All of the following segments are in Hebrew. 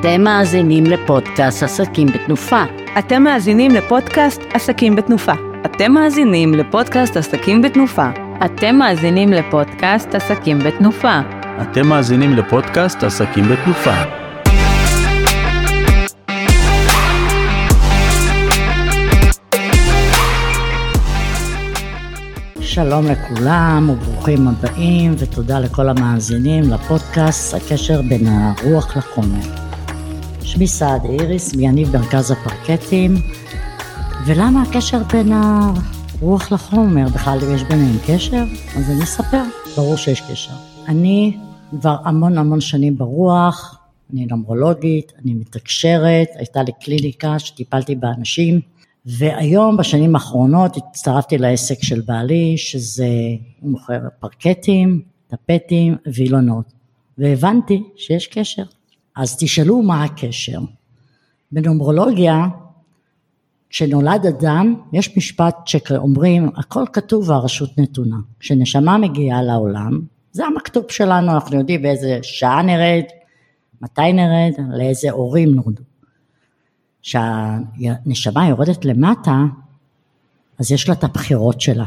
אתם מאזינים לפודקאסט עסקים בתנופה. אתם מאזינים לפודקאסט עסקים בתנופה. אתם מאזינים לפודקאסט עסקים בתנופה. אתם מאזינים לפודקאסט עסקים בתנופה. אתם מאזינים לפודקאסט עסקים בתנופה. שלום לכולם וברוכים הבאים ותודה לכל המאזינים לפודקאסט הקשר בין הרוח לחומר. שמי סעד איריס מיניב מרכז הפרקטים ולמה הקשר בין הרוח לחומר, בכלל אם יש ביניהם קשר? אז אני אספר, ברור שיש קשר. אני כבר המון המון שנים ברוח, אני נמרולוגית, אני מתקשרת, הייתה לי קליניקה שטיפלתי באנשים והיום בשנים האחרונות הצטרפתי לעסק של בעלי שזה הוא מוכר פרקטים, טפטים וילונות והבנתי שיש קשר. אז תשאלו מה הקשר. בנומרולוגיה כשנולד אדם יש משפט שאומרים הכל כתוב והרשות נתונה. כשנשמה מגיעה לעולם זה המכתוב שלנו אנחנו יודעים באיזה שעה נרד, מתי נרד, לאיזה הורים נולדו. כשהנשמה יורדת למטה, אז יש לה את הבחירות שלה.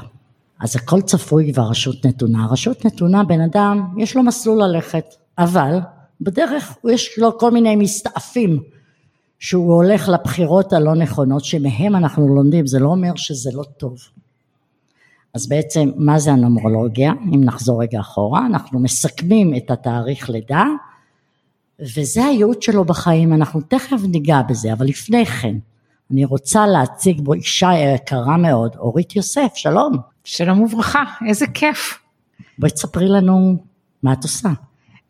אז הכל צפוי והרשות נתונה. הרשות נתונה, בן אדם, יש לו מסלול ללכת, אבל בדרך יש לו כל מיני מסתעפים שהוא הולך לבחירות הלא נכונות, שמהם אנחנו לומדים, זה לא אומר שזה לא טוב. אז בעצם, מה זה הנומרולוגיה? אם נחזור רגע אחורה, אנחנו מסכמים את התאריך לידה, וזה הייעוד שלו בחיים, אנחנו תכף ניגע בזה, אבל לפני כן, אני רוצה להציג בו אישה יקרה מאוד, אורית יוסף, שלום. שלום וברכה, איזה כיף. בואי תספרי לנו מה את עושה.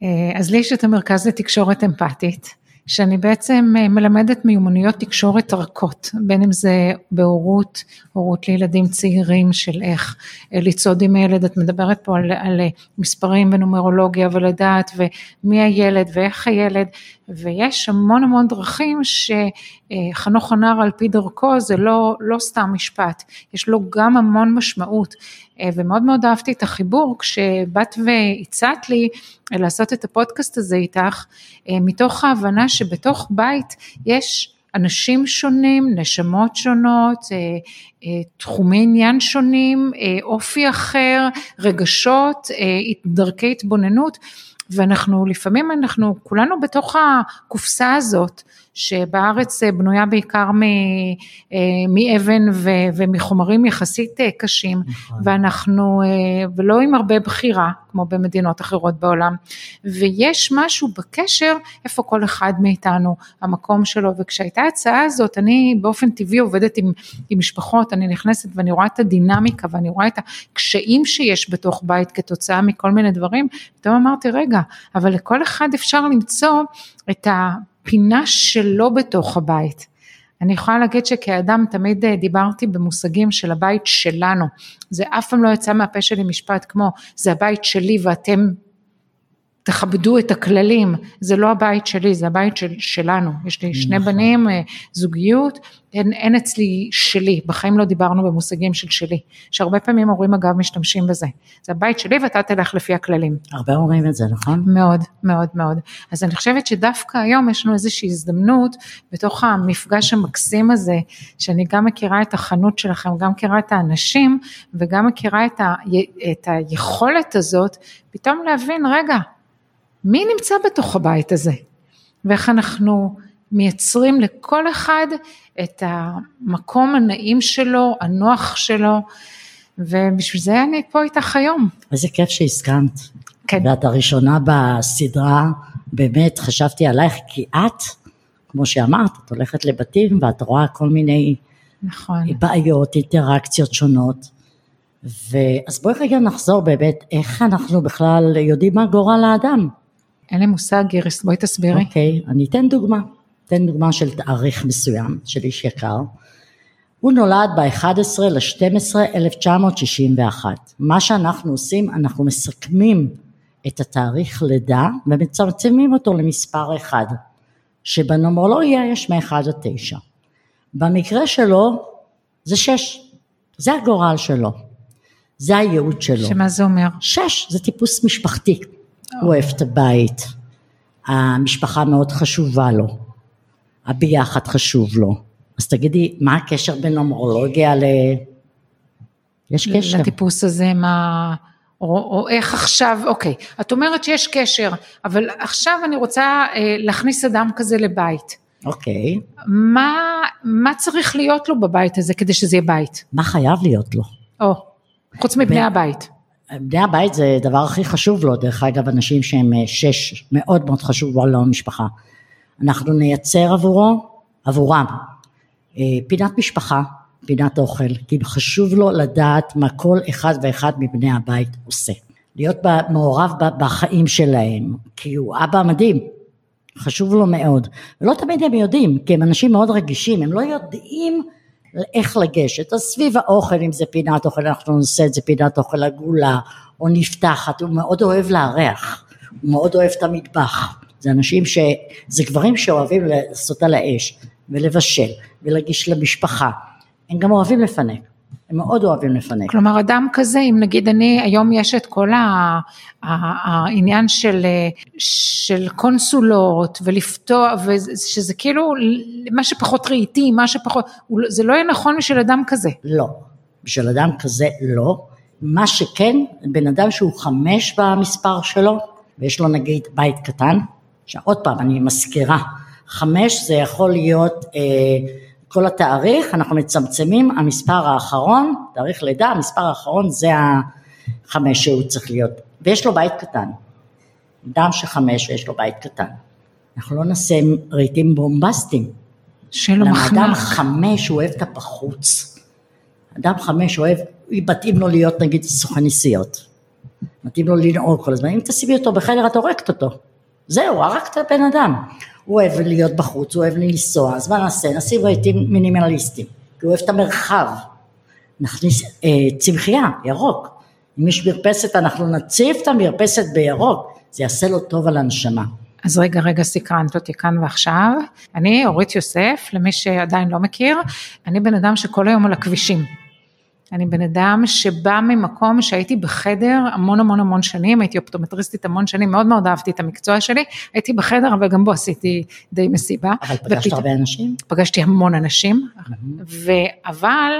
אה, אז לי יש את המרכז לתקשורת אמפתית. שאני בעצם אה, מלמדת מיומנויות תקשורת רכות, בין אם זה בהורות, הורות לילדים צעירים של איך אה, לצעוד עם הילד, את מדברת פה על, על מספרים ונומרולוגיה ולדעת ומי הילד ואיך הילד, ויש המון המון דרכים שחנוך הנער על פי דרכו זה לא, לא סתם משפט, יש לו גם המון משמעות ומאוד מאוד אהבתי את החיבור כשבאת והצעת לי לעשות את הפודקאסט הזה איתך מתוך ההבנה שבתוך בית יש אנשים שונים, נשמות שונות, תחומי עניין שונים, אופי אחר, רגשות, דרכי התבוננות ואנחנו לפעמים אנחנו כולנו בתוך הקופסה הזאת שבארץ בנויה בעיקר אה, מאבן ומחומרים יחסית אה, קשים נכון. ואנחנו אה, ולא עם הרבה בחירה כמו במדינות אחרות בעולם ויש משהו בקשר איפה כל אחד מאיתנו המקום שלו וכשהייתה ההצעה הזאת אני באופן טבעי עובדת עם, עם משפחות אני נכנסת ואני רואה את הדינמיקה ואני רואה את הקשיים שיש בתוך בית כתוצאה מכל מיני דברים פתאום אמרתי רגע אבל לכל אחד אפשר למצוא את ה... פינה שלא בתוך הבית. אני יכולה להגיד שכאדם תמיד אה, דיברתי במושגים של הבית שלנו, זה אף פעם לא יצא מהפה שלי משפט כמו זה הבית שלי ואתם תכבדו את הכללים, זה לא הבית שלי, זה הבית של, שלנו, יש לי שני נכון. בנים, אה, זוגיות, אין, אין אצלי שלי, בחיים לא דיברנו במושגים של שלי, שהרבה פעמים הורים אגב משתמשים בזה, זה הבית שלי ואתה תלך לפי הכללים. הרבה אומרים את זה, נכון? מאוד, מאוד, מאוד. אז אני חושבת שדווקא היום יש לנו איזושהי הזדמנות, בתוך המפגש המקסים הזה, שאני גם מכירה את החנות שלכם, גם מכירה את האנשים, וגם מכירה את, ה, את היכולת הזאת, פתאום להבין, רגע, מי נמצא בתוך הבית הזה ואיך אנחנו מייצרים לכל אחד את המקום הנעים שלו, הנוח שלו, ובשביל זה אני פה איתך היום. איזה כיף שהסכמת. כן. ואת הראשונה בסדרה, באמת חשבתי עלייך כי את, כמו שאמרת, את הולכת לבתים ואת רואה כל מיני נכון. בעיות, אינטראקציות שונות. ואז בואי רגע נחזור באמת, איך אנחנו בכלל יודעים מה גורל האדם? אין לי מושג, איריס, בואי תסבירי. אוקיי, okay, אני אתן דוגמה. אתן דוגמה של תאריך מסוים, של איש יקר. הוא נולד ב-11 ל-12 1961. מה שאנחנו עושים, אנחנו מסכמים את התאריך לידה ומצמצמים אותו למספר אחד, שבנומרולוגיה יש מ-1 עד 9. במקרה שלו זה 6, זה הגורל שלו, זה הייעוד שלו. שמה זה אומר? 6 זה טיפוס משפחתי, הוא אוהב את הבית, המשפחה מאוד חשובה לו, הביחד חשוב לו. אז תגידי, מה הקשר בין נומרולוגיה ל... יש קשר. לטיפוס הזה, מה... או, או איך עכשיו, אוקיי, את אומרת שיש קשר, אבל עכשיו אני רוצה אה, להכניס אדם כזה לבית. אוקיי. מה, מה צריך להיות לו בבית הזה כדי שזה יהיה בית? מה חייב להיות לו? או, חוץ מבני ו- הבית. בני הבית זה הדבר הכי חשוב לו, דרך אגב, אנשים שהם אה, שש, מאוד מאוד חשוב לו למשפחה. אנחנו נייצר עבורו, עבורם, אה, פינת משפחה, פינת אוכל, כי חשוב לו לדעת מה כל אחד ואחד מבני הבית עושה. להיות מעורב בחיים שלהם, כי הוא אבא מדהים, חשוב לו מאוד. ולא תמיד הם יודעים, כי הם אנשים מאוד רגישים, הם לא יודעים איך לגשת. אז סביב האוכל, אם זה פינת אוכל, אנחנו נעשה את זה פינת אוכל עגולה, או נפתחת, הוא מאוד אוהב לארח, הוא מאוד אוהב את המטבח. זה אנשים ש... זה גברים שאוהבים לעשות על האש, ולבשל, ולהגיש למשפחה. הם גם אוהבים לפנק, הם מאוד אוהבים לפנק. כלומר אדם כזה, אם נגיד אני, היום יש את כל ה, ה, העניין של, של קונסולות ולפתוח, ושזה כאילו מה שפחות ראיתי, מה שפחות, זה לא יהיה נכון בשביל אדם כזה. לא, בשביל אדם כזה לא. מה שכן, בן אדם שהוא חמש במספר שלו, ויש לו נגיד בית קטן, שעוד פעם אני מזכירה, חמש זה יכול להיות אה, כל התאריך, אנחנו מצמצמים, המספר האחרון, תאריך לידה, המספר האחרון זה החמש שהוא צריך להיות, ויש לו בית קטן, אדם שחמש ויש לו בית קטן, אנחנו לא נעשה רהיטים בומבסטיים, לו מחנק. אדם חמש הוא אוהב את הפחוץ, אדם חמש אוהב, מתאים לו להיות נגיד סוכן נסיעות, מתאים לו לנהוג כל הזמן, אם תשימי אותו בחדר את הורגת אותו, זהו, הרגת בן אדם. הוא אוהב להיות בחוץ, הוא אוהב לנסוע, אז מה נעשה? נשים רהיטים מינימליסטיים, כי הוא אוהב את המרחב. נכניס אה, צמחייה, ירוק. אם יש מרפסת, אנחנו נציב את המרפסת בירוק, זה יעשה לו טוב על הנשמה. אז רגע, רגע, סקרנת אותי כאן ועכשיו. אני אורית יוסף, למי שעדיין לא מכיר, אני בן אדם שכל היום על הכבישים. אני בן אדם שבא ממקום שהייתי בחדר המון המון המון שנים, הייתי אופטומטריסטית המון שנים, מאוד מאוד אהבתי את המקצוע שלי, הייתי בחדר אבל גם בו עשיתי די מסיבה. אבל פגשת ופתאום- הרבה אנשים? פגשתי המון אנשים, ו... אבל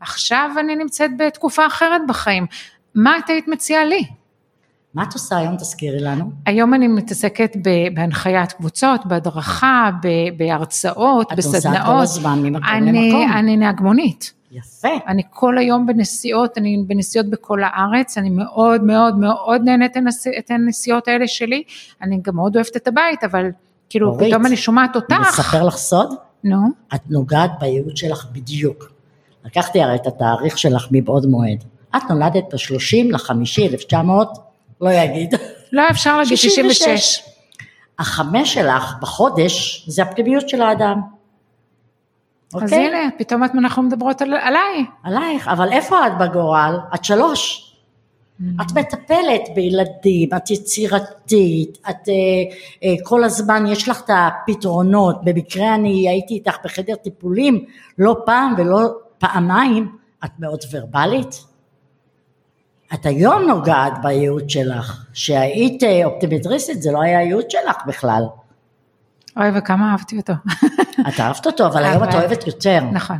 עכשיו אני נמצאת בתקופה אחרת בחיים. מה את היית מציעה לי? מה את עושה היום? תזכירי לנו. היום אני מתעסקת בהנחיית קבוצות, בהדרכה, בהרצאות, את בסדנאות. כל הזמן ממקום אני, למקום. אני נהג מונית. יפה. אני כל היום בנסיעות, אני בנסיעות בכל הארץ, אני מאוד מאוד מאוד נהנית את הנסיעות האלה שלי, אני גם מאוד אוהבת את הבית, אבל כאילו אורית, פתאום אני שומעת אני אותך, אספר לך סוד? נו, את נוגעת בייעוד שלך בדיוק. לקחתי הרי את התאריך שלך מבעוד מועד. את נולדת ב-30 לחמישי 1900, לא יגיד, לא אפשר להגיד 96. החמש שלך בחודש זה הפנימיות של האדם. אז אוקיי? הנה, פתאום אנחנו מדברות על, עליי. עלייך, אבל איפה את בגורל? את שלוש. את מטפלת בילדים, את יצירתית, את אה, אה, כל הזמן יש לך את הפתרונות, במקרה אני הייתי איתך בחדר טיפולים לא פעם ולא פעמיים, את מאוד ורבלית. את היום נוגעת בייעוד שלך, שהיית אה, אופטימטריסטית זה לא היה הייעוד שלך בכלל. אוי, וכמה אהבתי אותו. את אהבת אותו, אבל היום את אוהבת יותר. נכון.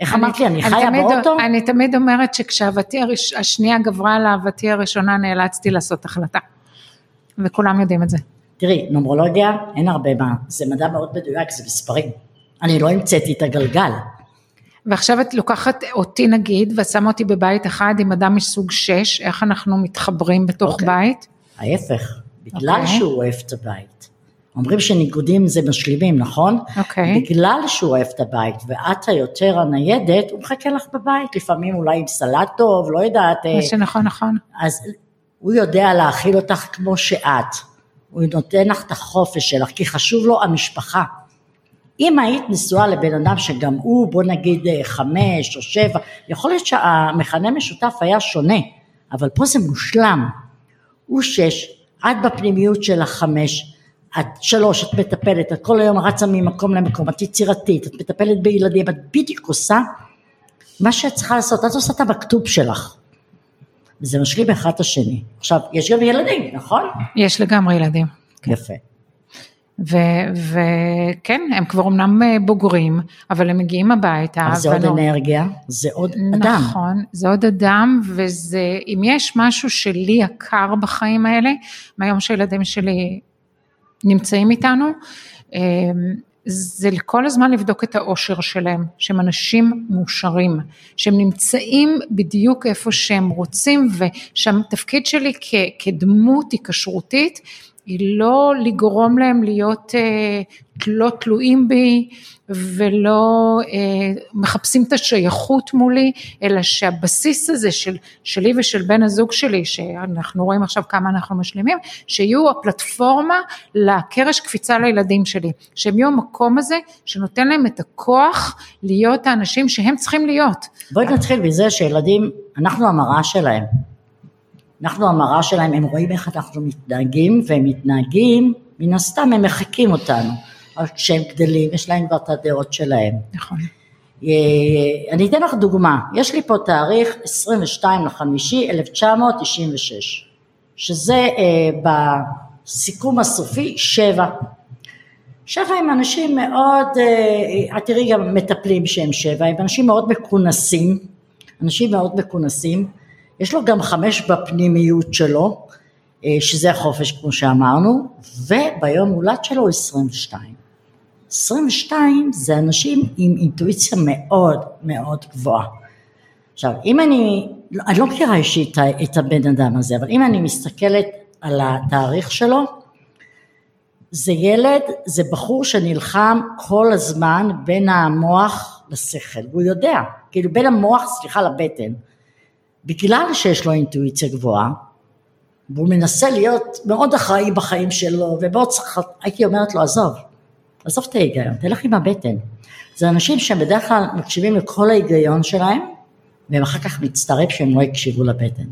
איך אמרת לי, אני חיה באוטו? אני תמיד אומרת שכשאהבתי השנייה גברה על אהבתי הראשונה, נאלצתי לעשות החלטה. וכולם יודעים את זה. תראי, נומרולוגיה אין הרבה מה, זה מדע מאוד מדויק, זה מספרים. אני לא המצאתי את הגלגל. ועכשיו את לוקחת אותי נגיד, ושמה אותי בבית אחד עם אדם מסוג 6, איך אנחנו מתחברים בתוך אוקיי. בית? ההפך, בגלל אוקיי. שהוא אוהב את הבית. אומרים שניגודים זה משלימים, נכון? אוקיי. בגלל שהוא אוהב את הבית ואת היותר הניידת, הוא מחכה לך בבית, לפעמים אולי עם סלט טוב, לא יודעת, אה, מה שנכון, נכון. אז הוא יודע להאכיל אותך כמו שאת, הוא נותן לך את החופש שלך, כי חשוב לו המשפחה. אם היית נשואה לבן אדם שגם הוא, בוא נגיד אה, חמש או שבע, יכול להיות שהמכנה משותף היה שונה, אבל פה זה מושלם. הוא שש, את בפנימיות של החמש, את שלוש, את מטפלת, את כל היום רצה ממקום למקום, את יצירתית, את מטפלת בילדים, את בדיוק עושה מה שאת צריכה לעשות, את עושה את המכתוב שלך. וזה משלים אחד את השני. עכשיו, יש גם ילדים, נכון? יש לגמרי ילדים. יפה. וכן, הם כבר אמנם אה, בוגרים, אבל הם מגיעים הביתה. אבל זה עוד אנרגיה, זה עוד אדם. נכון, זה עוד אדם, וזה, אם יש משהו שלי יקר בחיים האלה, מהיום שהילדים שלי נמצאים איתנו, אמ, זה כל הזמן לבדוק את האושר שלהם, שהם אנשים מאושרים, שהם נמצאים בדיוק איפה שהם רוצים ושהתפקיד שלי כ, כדמות היקשרותית היא לא לגרום להם להיות אה, לא תלויים בי ולא אה, מחפשים את השייכות מולי, אלא שהבסיס הזה של, שלי ושל בן הזוג שלי, שאנחנו רואים עכשיו כמה אנחנו משלימים, שיהיו הפלטפורמה לקרש קפיצה לילדים שלי, שהם יהיו המקום הזה שנותן להם את הכוח להיות האנשים שהם צריכים להיות. בואי נתחיל בזה שילדים, אנחנו המראה שלהם. אנחנו המראה שלהם, הם רואים איך אנחנו מתנהגים, והם מתנהגים, מן הסתם הם מחקים אותנו. אבל כשהם גדלים, יש להם כבר את הדעות שלהם. נכון. אה, אני אתן לך דוגמה, יש לי פה תאריך 22 לחמישי 1996, שזה אה, בסיכום הסופי שבע. שבע הם אנשים מאוד, אה, את תראי גם מטפלים שהם שבע, הם אנשים מאוד מכונסים, אנשים מאוד מכונסים, יש לו גם חמש בפנימיות שלו, אה, שזה החופש כמו שאמרנו, וביום הולד שלו הוא 22. 22 זה אנשים עם אינטואיציה מאוד מאוד גבוהה. עכשיו, אם אני, אני לא מכירה אישית את הבן אדם הזה, אבל אם אני מסתכלת על התאריך שלו, זה ילד, זה בחור שנלחם כל הזמן בין המוח לשכל, והוא יודע, כאילו בין המוח, סליחה, לבטן. בגלל שיש לו אינטואיציה גבוהה, והוא מנסה להיות מאוד אחראי בחיים שלו, ומאוד צריך, הייתי אומרת לו, עזוב, עזוב את ההיגיון, תלך עם הבטן. זה אנשים שהם בדרך כלל מקשיבים לכל ההיגיון שלהם, והם אחר כך מצטרף שהם לא יקשיבו לבטן.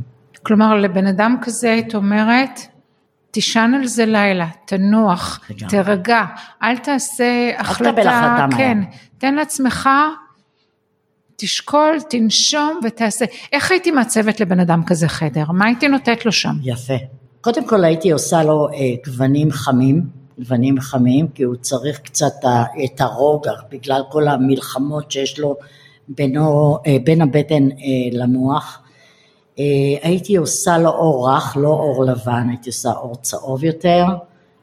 כלומר, לבן אדם כזה היית אומרת, תישן על זה לילה, תנוח, תרגע, אל תעשה החלטה, אל תקבל החלטה כן, תן לעצמך תשקול, תנשום ותעשה. איך הייתי מעצבת לבן אדם כזה חדר? מה הייתי נותנת לו שם? יפה. קודם כל הייתי עושה לו אה, גוונים חמים, גוונים חמים, כי הוא צריך קצת את הרוגע בגלל כל המלחמות שיש לו בינו, אה, בין הבטן אה, למוח. אה, הייתי עושה לו אור רך, לא אור לבן, הייתי עושה אור צהוב יותר.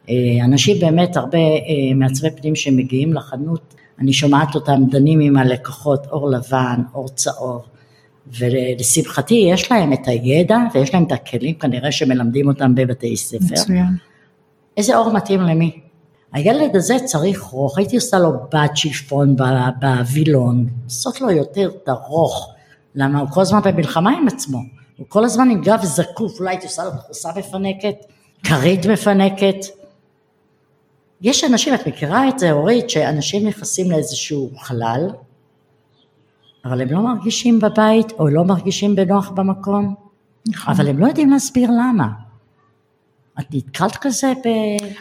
אה, אנשים באמת, הרבה אה, מעצבי פנים שמגיעים לחנות, אני שומעת אותם דנים עם הלקוחות אור לבן, אור צהוב, ולשמחתי יש להם את הידע ויש להם את הכלים כנראה שמלמדים אותם בבתי ספר. מצוין. איזה אור מתאים למי? הילד הזה צריך רוך, הייתי עושה לו בת שיפון בווילון, לעשות לו יותר את הרוך, למה? הוא כל הזמן במלחמה עם עצמו, הוא כל הזמן עם גב זקוף, אולי הייתי עושה לו תחוסה מפנקת, כרית מפנקת, יש אנשים, את מכירה את זה אורית, שאנשים נכנסים לאיזשהו חלל, אבל הם לא מרגישים בבית או לא מרגישים בנוח במקום, נכון. אבל הם לא יודעים להסביר למה. את נתקלת כזה ב...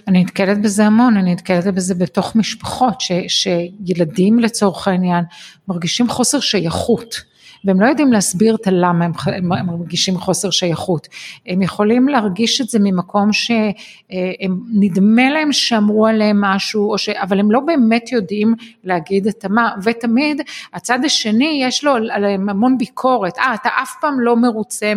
אני נתקלת בזה המון, אני נתקלת בזה בתוך משפחות, ש, שילדים לצורך העניין מרגישים חוסר שייכות. והם לא יודעים להסביר את הלמה הם, הם מרגישים חוסר שייכות. הם יכולים להרגיש את זה ממקום שנדמה להם שאמרו עליהם משהו, ש... אבל הם לא באמת יודעים להגיד את המה, ותמיד הצד השני יש לו עליהם המון ביקורת, אה אתה אף פעם לא מרוצה,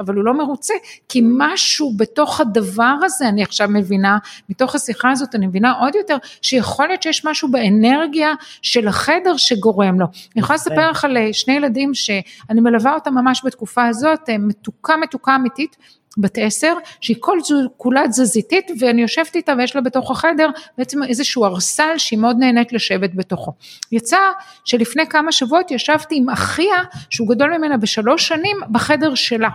אבל הוא לא מרוצה כי משהו בתוך הדבר הזה, אני עכשיו מבינה, מתוך השיחה הזאת אני מבינה עוד יותר, שיכול להיות שיש משהו באנרגיה של החדר שגורם לו. אני יכולה לספר לך על שני ילדים שאני מלווה אותה ממש בתקופה הזאת, אה, מתוקה מתוקה אמיתית, בת עשר, שהיא כל כולה תזזיתית ואני יושבת איתה ויש לה בתוך החדר בעצם איזשהו ארסל שהיא מאוד נהנית לשבת בתוכו. יצא שלפני כמה שבועות ישבתי עם אחיה שהוא גדול ממנה בשלוש שנים בחדר שלה.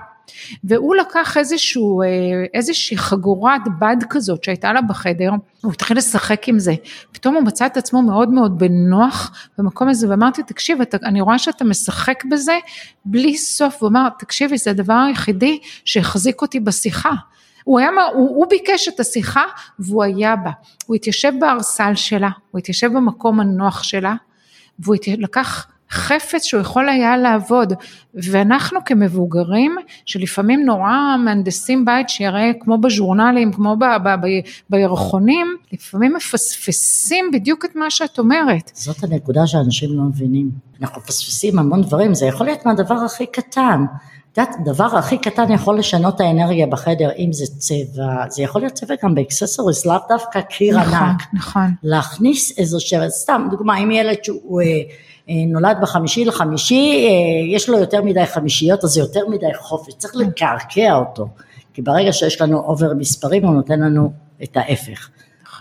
והוא לקח איזשהו, אה, איזושהי חגורת בד כזאת שהייתה לה בחדר, הוא התחיל לשחק עם זה, פתאום הוא מצא את עצמו מאוד מאוד בנוח במקום הזה ואמרתי תקשיב אתה, אני רואה שאתה משחק בזה בלי סוף, הוא אמר תקשיבי זה הדבר היחידי שהחזיק אותי בשיחה, הוא, היה, הוא, הוא ביקש את השיחה והוא היה בה, הוא התיישב בארסל שלה, הוא התיישב במקום הנוח שלה והוא לקח חפץ שהוא יכול היה לעבוד. ואנחנו כמבוגרים, שלפעמים נורא מהנדסים בית שיראה כמו בז'ורנלים, כמו ב, ב, ב, בירחונים, לפעמים מפספסים בדיוק את מה שאת אומרת. זאת הנקודה שאנשים לא מבינים. אנחנו מפספסים המון דברים, זה יכול להיות מהדבר הכי קטן. את יודעת, הדבר הכי קטן יכול לשנות את האנרגיה בחדר, אם זה צבע, זה יכול להיות צבע גם ב accessories, לאו דווקא קיר נכון, ענק. נכון. להכניס איזו שבע, סתם דוגמה, אם ילד שהוא אה, נולד בחמישי לחמישי, אה, יש לו יותר מדי חמישיות, אז זה יותר מדי חופש, צריך לקעקע אותו, כי ברגע שיש לנו over מספרים, הוא נותן לנו את ההפך.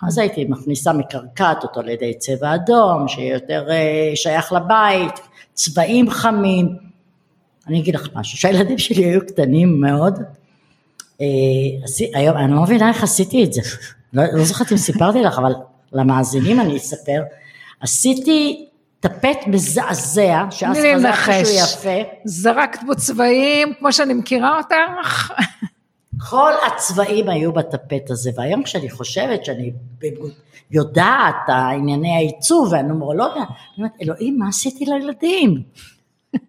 אז הייתי מכניסה, מקרקעת אותו על ידי צבע אדום, שיהיה יותר אה, שייך לבית, צבעים חמים. אני אגיד לך משהו, שהילדים שלי היו קטנים מאוד, אה, היום, אני לא מבינה איך עשיתי את זה, לא, לא זוכרת אם סיפרתי לך, אבל למאזינים אני אספר, עשיתי טפט מזעזע, שאז לנחש. שהוא יפה, זרקת בו צבעים, כמו שאני מכירה אותך. כל הצבעים היו בטפט הזה, והיום כשאני חושבת שאני יודעת הענייני העיצוב והנומרולוגיה, אני אומרת, אלוהים, מה עשיתי לילדים?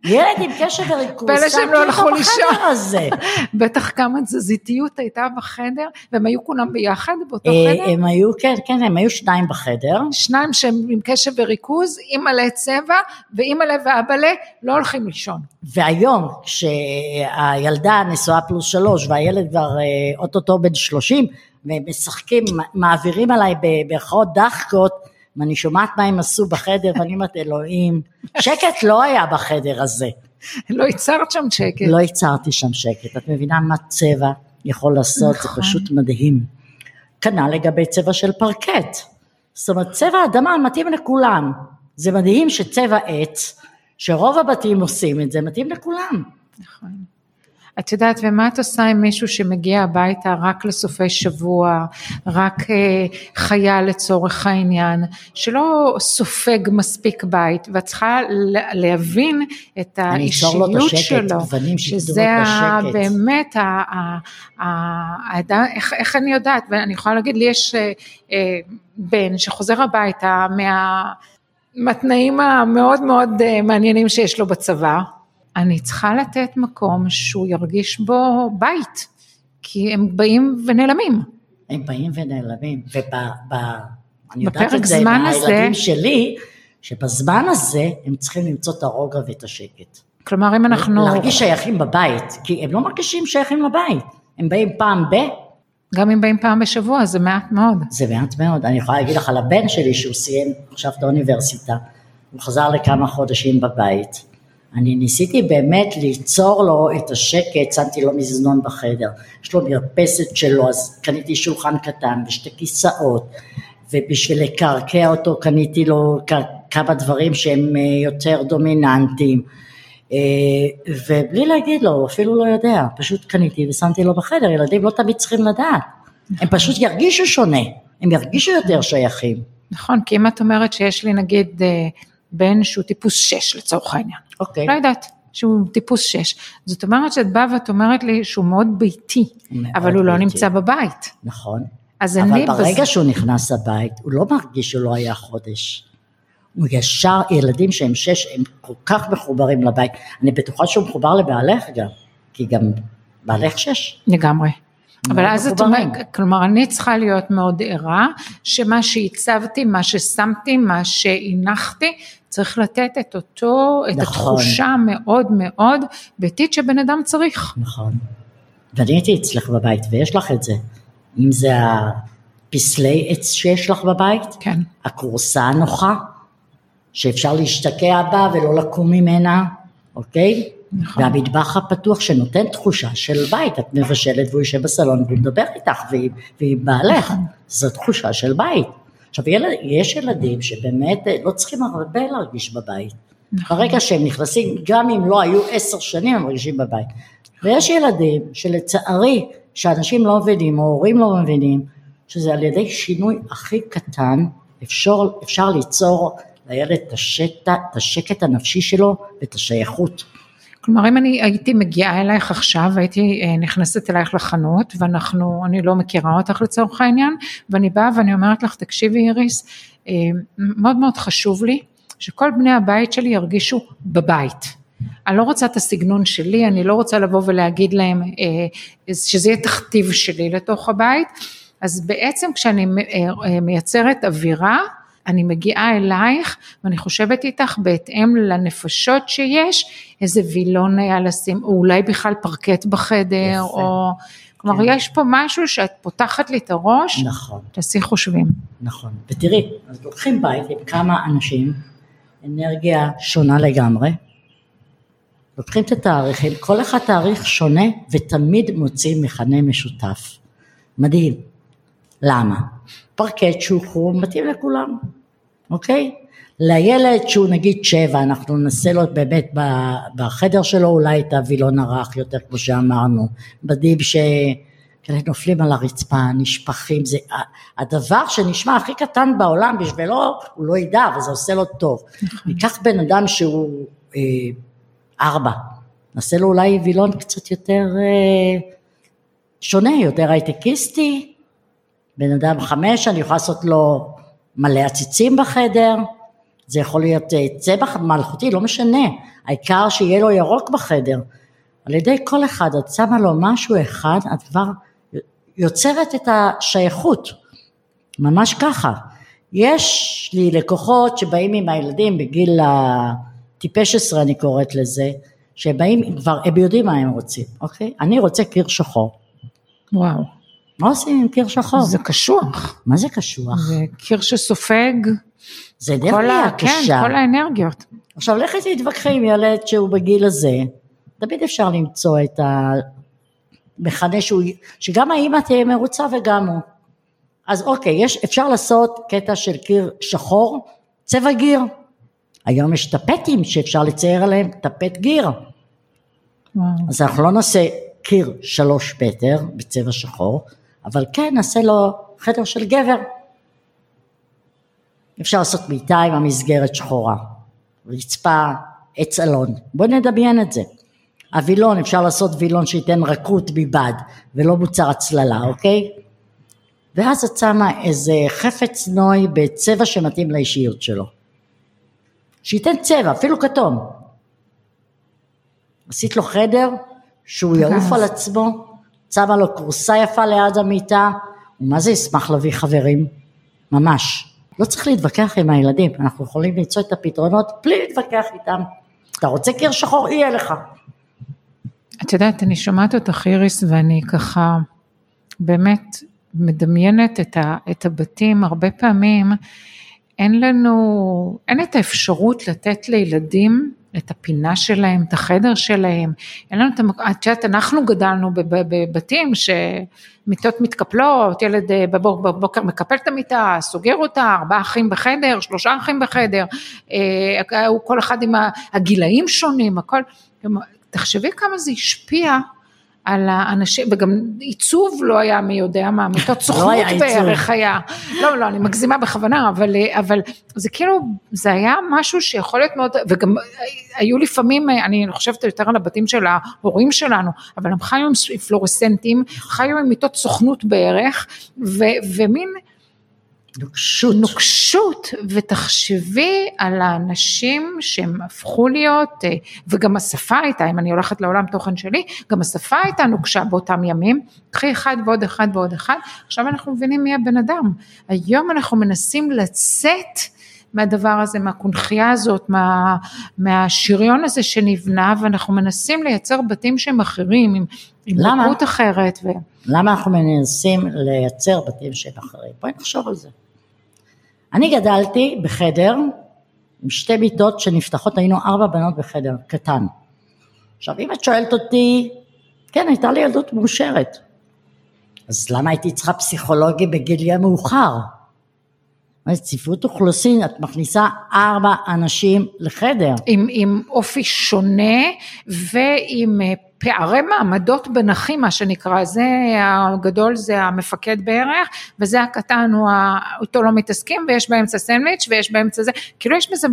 ילד עם קשב וריכוז, פלא שהם לא אותו הלכו לישון. בטח כמה תזזיתיות הייתה בחדר, והם היו כולם ביחד באותו אה, חדר? הם היו, כן, כן, הם היו שניים בחדר. שניים שהם עם קשב וריכוז, אימא'לה צבע, ואימא'לה ואבא'לה לא הולכים לישון. והיום, כשהילדה נשואה פלוס שלוש והילד כבר אה, אוטוטו בן שלושים, והם משחקים, מעבירים עליי במרכאות דחקות, ואני שומעת מה הם עשו בחדר, ואני אומרת, אלוהים, שקט לא היה בחדר הזה. לא ייצרת שם שקט. לא ייצרתי שם שקט. את מבינה מה צבע יכול לעשות, זה נכון. פשוט מדהים. כנ"ל לגבי צבע של פרקט. זאת אומרת, צבע אדמה מתאים לכולם. זה מדהים שצבע עץ, שרוב הבתים עושים את זה, מתאים לכולם. נכון. את יודעת, ומה את עושה עם מישהו שמגיע הביתה רק לסופי שבוע, רק אה, חייל לצורך העניין, שלא סופג מספיק בית, ואת צריכה להבין את האישיות שלו, שזה ה-. באמת, ה- ה- ה- האדם- איך, איך אני יודעת, ואני יכולה להגיד, לי יש אה, אה, בן שחוזר הביתה מה... מהתנאים המאוד מאוד אה, מעניינים שיש לו בצבא, אני צריכה לתת מקום שהוא ירגיש בו בית, כי הם באים ונעלמים. הם באים ונעלמים, וב... ב... אני יודעת את זה זמן מהילדים הזה- שלי, שבזמן הזה הם צריכים למצוא את הרוגע ואת השקט. כלומר, אם אנחנו, להרגיש שייכים בבית, כי הם לא מרגישים שייכים לבית, הם באים פעם ב... גם אם באים פעם בשבוע, זה מעט מאוד. זה מעט מאוד, אני יכולה להגיד לך על הבן שלי שהוא סיים עכשיו את האוניברסיטה, הוא חזר לכמה חודשים בבית, אני ניסיתי באמת ליצור לו את השקט, שמתי לו מזנון בחדר, יש לו מרפסת שלו, אז קניתי שולחן קטן ושתי כיסאות, ובשביל לקרקע אותו קניתי לו כמה דברים שהם אה, יותר דומיננטיים, אה, ובלי להגיד לו, הוא אפילו לא יודע, פשוט קניתי ושמתי לו בחדר, ילדים לא תמיד צריכים לדעת, הם פשוט ירגישו שונה, הם ירגישו יותר שייכים. נכון, כי אם את אומרת שיש לי נגיד אה, בן שהוא טיפוס 6 לצורך העניין, אוקיי. לא יודעת, שהוא טיפוס 6, זאת אומרת שאת באה ואת אומרת לי שהוא מאוד ביתי, מאוד אבל הוא לא ביתי. נמצא בבית. נכון. אז אבל אני, ברגע בז- שהוא נכנס לבית, הוא לא מרגיש שהוא לא היה חודש. הוא ישר, ילדים שהם שש, הם כל כך מחוברים לבית. אני בטוחה שהוא מחובר לבעלך גם, כי גם בעלך שש. לגמרי. אבל מאוד אז את. אומרת, כלומר אני צריכה להיות מאוד ערה, שמה שהצבתי, מה ששמתי, מה שהנחתי, צריך לתת את אותו, את נכון. התחושה המאוד מאוד ביתית שבן אדם צריך. נכון. ואני הייתי אצלך בבית, ויש לך את זה. אם זה הפסלי עץ שיש לך בבית, כן, הכורסה הנוחה, שאפשר להשתקע בה ולא לקום ממנה, אוקיי? נכון. והמטבח הפתוח שנותן תחושה של בית, את מבשלת והוא יושב בסלון והוא מדבר איתך ועם, ועם בעלך, זו תחושה של בית. עכשיו יש ילדים שבאמת אה, לא צריכים הרבה להרגיש בבית. ברגע שהם נכנסים, גם אם לא היו עשר שנים הם מרגישים בבית. ויש ילדים שלצערי, שאנשים לא מבינים או הורים לא מבינים, שזה על ידי שינוי הכי קטן, אפשר, אפשר ליצור לילד את השקט הנפשי שלו ואת השייכות. כלומר אם אני הייתי מגיעה אלייך עכשיו, הייתי אה, נכנסת אלייך לחנות ואנחנו, אני לא מכירה אותך לצורך העניין, ואני באה ואני אומרת לך, תקשיבי איריס, אה, מאוד מאוד חשוב לי שכל בני הבית שלי ירגישו בבית. אני לא רוצה את הסגנון שלי, אני לא רוצה לבוא ולהגיד להם אה, שזה יהיה תכתיב שלי לתוך הבית, אז בעצם כשאני מייצרת אווירה, אני מגיעה אלייך ואני חושבת איתך בהתאם לנפשות שיש, איזה וילון היה לשים, או אולי בכלל פרקט בחדר, יפה. או... כלומר, כן. יש פה משהו שאת פותחת לי את הראש, נכון. תעשי חושבים. נכון. ותראי, אז לוקחים בית עם כמה אנשים, אנרגיה שונה לגמרי, לוקחים את התאריכים, כל אחד תאריך שונה ותמיד מוצאים מכנה משותף. מדהים. למה? פרקט שהוא חום מתאים לכולם, אוקיי? לילד שהוא נגיד שבע, אנחנו ננסה לו באמת בחדר שלו אולי את הווילון הרך יותר כמו שאמרנו, בדים ש... כאלה נופלים על הרצפה, נשפכים, זה הדבר שנשמע הכי קטן בעולם בשבילו, הוא לא ידע, וזה עושה לו טוב. ניקח בן אדם שהוא אה, ארבע, נעשה לו אולי וילון קצת יותר אה, שונה, יותר הייטקיסטי, בן אדם חמש, אני יכולה לעשות לו מלא עציצים בחדר, זה יכול להיות אה, צבע מלכותי, לא משנה, העיקר שיהיה לו ירוק בחדר. על ידי כל אחד, את שמה לו משהו אחד, את כבר יוצרת את השייכות, ממש ככה. יש לי לקוחות שבאים עם הילדים בגיל הטיפש עשרה אני קוראת לזה, שבאים כבר, הם יודעים מה הם רוצים, אוקיי? אני רוצה קיר שחור. וואו. מה עושים עם קיר שחור? זה קשוח. מה זה קשוח? זה קיר שסופג. זה אנרגיה כן, קשה. כן, כל האנרגיות. עכשיו לכי תתווכחי עם ילד שהוא בגיל הזה, תמיד אפשר למצוא את המכנה שהוא, שגם האמא תהיה מרוצה וגם הוא. אז אוקיי, יש, אפשר לעשות קטע של קיר שחור, צבע גיר. היום יש טפטים שאפשר לצייר עליהם טפט גיר. וואו. אז אנחנו לא נעשה קיר שלוש מטר בצבע שחור, אבל כן נעשה לו חדר של גבר. אפשר לעשות מיטה עם המסגרת שחורה, רצפה, עץ אלון, בואי נדמיין את זה. הווילון, אפשר לעשות וילון שייתן רכות מבד ולא מוצר הצללה, אוקיי? ואז את שמה איזה חפץ נוי בצבע שמתאים לאישיות שלו. שייתן צבע, אפילו כתום. עשית לו חדר שהוא יעוף על עצמו, שמה לו כורסה יפה ליד המיטה, ומה זה ישמח להביא חברים? ממש. לא צריך להתווכח עם הילדים, אנחנו יכולים למצוא את הפתרונות בלי להתווכח איתם. אתה רוצה קיר שחור, יהיה לך. את יודעת, אני שומעת אותך איריס ואני ככה באמת מדמיינת את, ה, את הבתים, הרבה פעמים אין לנו, אין את האפשרות לתת לילדים את הפינה שלהם, את החדר שלהם, אין לנו את המקום, את יודעת, אנחנו גדלנו בבתים שמיטות מתקפלות, ילד אה, בבוקר מקפל את המיטה, סוגר אותה, ארבעה אחים בחדר, שלושה אחים בחדר, אה, כל אחד עם הגילאים שונים, הכל, תחשבי כמה זה השפיע על האנשים, וגם עיצוב לא היה מי יודע מה, מיטות סוכנות לא בערך היה, לא, לא, אני מגזימה בכוונה, אבל, אבל זה כאילו, זה היה משהו שיכול להיות מאוד, וגם היו לפעמים, אני חושבת יותר על הבתים של ההורים שלנו, אבל הם חיו עם פלורסנטים, חיו עם מיטות סוכנות בערך, ו, ומין, נוקשות. נוקשות, ותחשבי על האנשים שהם הפכו להיות, אה, וגם השפה הייתה, אם אני הולכת לעולם תוכן שלי, גם השפה הייתה נוקשה באותם ימים, קחי אחד ועוד אחד ועוד אחד, עכשיו אנחנו מבינים מי הבן אדם. היום אנחנו מנסים לצאת מהדבר הזה, מהקונכייה הזאת, מה, מהשריון הזה שנבנה, ואנחנו מנסים לייצר בתים שהם אחרים, עם, עם לקות אחרת. ו... למה אנחנו מנסים לייצר בתים שהם אחרים? בואי נחשוב על זה. אני גדלתי בחדר עם שתי מיטות שנפתחות, היינו ארבע בנות בחדר קטן. עכשיו אם את שואלת אותי, כן הייתה לי ילדות מאושרת. אז למה הייתי צריכה פסיכולוגי בגילי המאוחר? צפיפות אוכלוסין, את מכניסה ארבע אנשים לחדר. עם, עם אופי שונה ועם אה, פערי מעמדות בין אחים מה שנקרא, זה הגדול זה המפקד בערך וזה הקטן הוא אותו לא מתעסקים ויש באמצע סנדוויץ' ויש באמצע זה, כאילו יש בזה,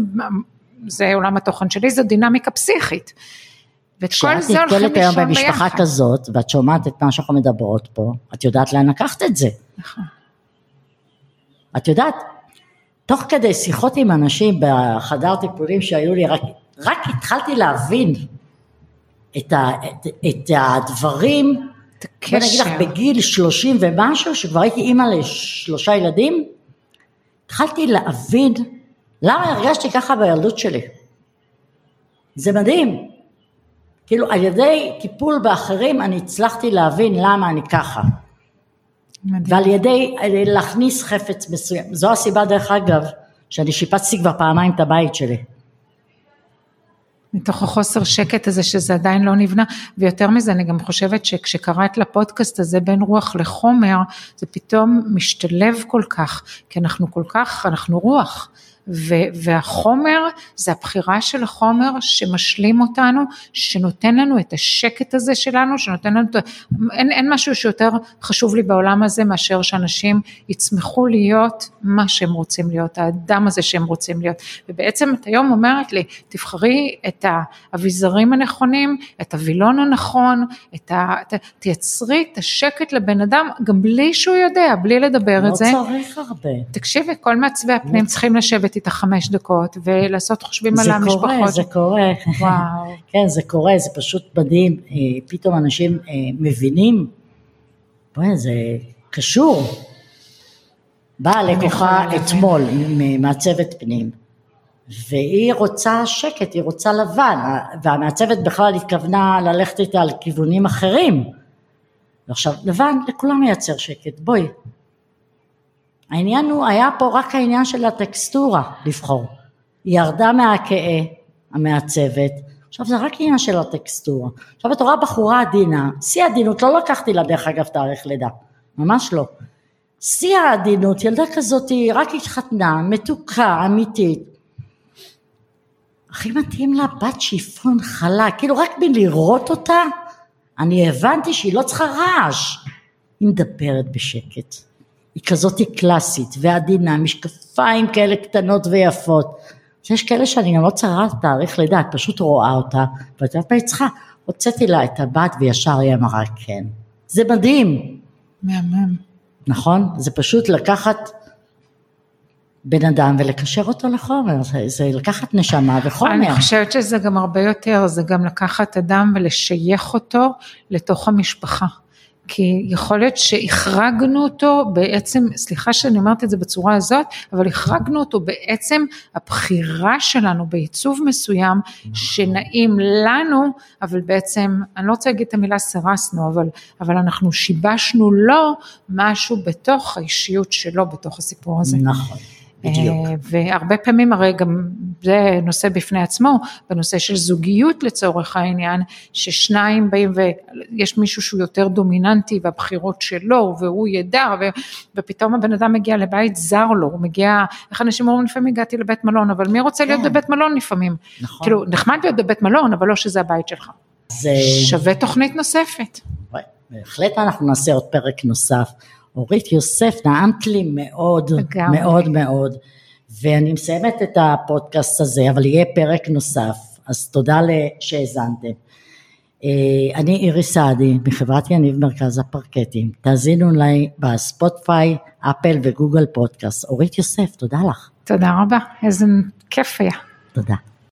זה עולם התוכן שלי, זו דינמיקה פסיכית. ואת כל זה הולכים לישון ביחד. כשאת נתקלת היום במשפחה כזאת ואת שומעת את מה שאנחנו מדברות פה, את יודעת לאן לקחת את זה. נכון. את יודעת, תוך כדי שיחות עם אנשים בחדר טיפולים שהיו לי, רק, רק התחלתי להבין את, ה, את, את הדברים, בוא נגיד לך. בגיל שלושים ומשהו, שכבר הייתי אימא לשלושה ילדים, התחלתי להבין למה הרגשתי ככה בילדות שלי. זה מדהים. כאילו על ידי טיפול באחרים אני הצלחתי להבין למה אני ככה. מדהים. ועל ידי להכניס חפץ מסוים. זו הסיבה דרך אגב, שאני שיפצתי כבר פעמיים את הבית שלי. מתוך החוסר שקט הזה שזה עדיין לא נבנה, ויותר מזה אני גם חושבת שכשקראת לפודקאסט הזה בין רוח לחומר, זה פתאום משתלב כל כך, כי אנחנו כל כך, אנחנו רוח. ו- והחומר זה הבחירה של החומר שמשלים אותנו, שנותן לנו את השקט הזה שלנו, שנותן לנו, אין, אין משהו שיותר חשוב לי בעולם הזה מאשר שאנשים יצמחו להיות מה שהם רוצים להיות, האדם הזה שהם רוצים להיות. ובעצם את היום אומרת לי, תבחרי את האביזרים הנכונים, את הווילון הנכון, את ה, תייצרי את השקט לבן אדם גם בלי שהוא יודע, בלי לדבר לא את זה. צריך הרבה. תקשיבי, כל מעצבי הפנים צריכים לשבת איתך חמש דקות ולעשות חושבים על זה המשפחות. קורה, זה קורה. וואו. כן, זה קורה, זה פשוט מדהים. אה, פתאום אנשים אה, מבינים, בואי, זה קשור. באה לקוחה. אתמול ממעצבת פנים, והיא רוצה שקט, היא רוצה לבן, והמעצבת בכלל התכוונה ללכת איתה על כיוונים אחרים. ועכשיו, לבן לכולם מייצר שקט, בואי. העניין הוא, היה פה רק העניין של הטקסטורה לבחור. היא ירדה מהכאה, המעצבת, עכשיו זה רק עניין של הטקסטורה. עכשיו את רואה בחורה עדינה, שיא העדינות, לא לקחתי לה דרך אגב תאריך לידה, ממש לא. שיא העדינות, ילדה כזאת, היא רק התחתנה, מתוקה, אמיתית. הכי מתאים לה בת שיפון חלק, כאילו רק מלראות אותה, אני הבנתי שהיא לא צריכה רעש, היא מדברת בשקט. היא כזאת קלאסית ועדינה, משקפיים כאלה קטנות ויפות. יש כאלה שאני גם לא צריכה תאריך לידה, את פשוט רואה אותה, ואת יודעת מה היא צריכה? הוצאתי לה את הבת וישר היא אמרה כן. זה מדהים, מהמם. נכון? זה פשוט לקחת בן אדם ולקשר אותו לחומר, זה, זה לקחת נשמה וחומר. אני חושבת שזה גם הרבה יותר, זה גם לקחת אדם ולשייך אותו לתוך המשפחה. כי יכול להיות שהחרגנו אותו בעצם, סליחה שאני אומרת את זה בצורה הזאת, אבל החרגנו אותו בעצם הבחירה שלנו בעיצוב מסוים שנעים לנו, אבל בעצם, אני לא רוצה להגיד את המילה סירסנו, אבל, אבל אנחנו שיבשנו לו משהו בתוך האישיות שלו, בתוך הסיפור הזה. נכון, בדיוק. אה, והרבה פעמים הרי גם זה נושא בפני עצמו, בנושא של זוגיות לצורך העניין, ששניים באים ויש מישהו שהוא יותר דומיננטי והבחירות שלו והוא ידע ו- ופתאום הבן אדם מגיע לבית זר לו, הוא מגיע, איך אנשים אומרים לפעמים הגעתי לבית מלון, אבל מי רוצה להיות כן. בבית מלון לפעמים? נכון. כאילו נחמד להיות בבית מלון אבל לא שזה הבית שלך. זה... שווה תוכנית נוספת. בהחלט אנחנו נעשה עוד פרק נוסף. אורית יוסף, נעמת לי מאוד, לגמרי. מאוד מאוד, ואני מסיימת את הפודקאסט הזה, אבל יהיה פרק נוסף, אז תודה שהאזנתם. אה, אני איריס סעדי מחברת יניב מרכז הפרקטים, תאזינו לי בספוטיפיי, אפל וגוגל פודקאסט. אורית יוסף, תודה לך. תודה רבה, איזה כיף היה. תודה.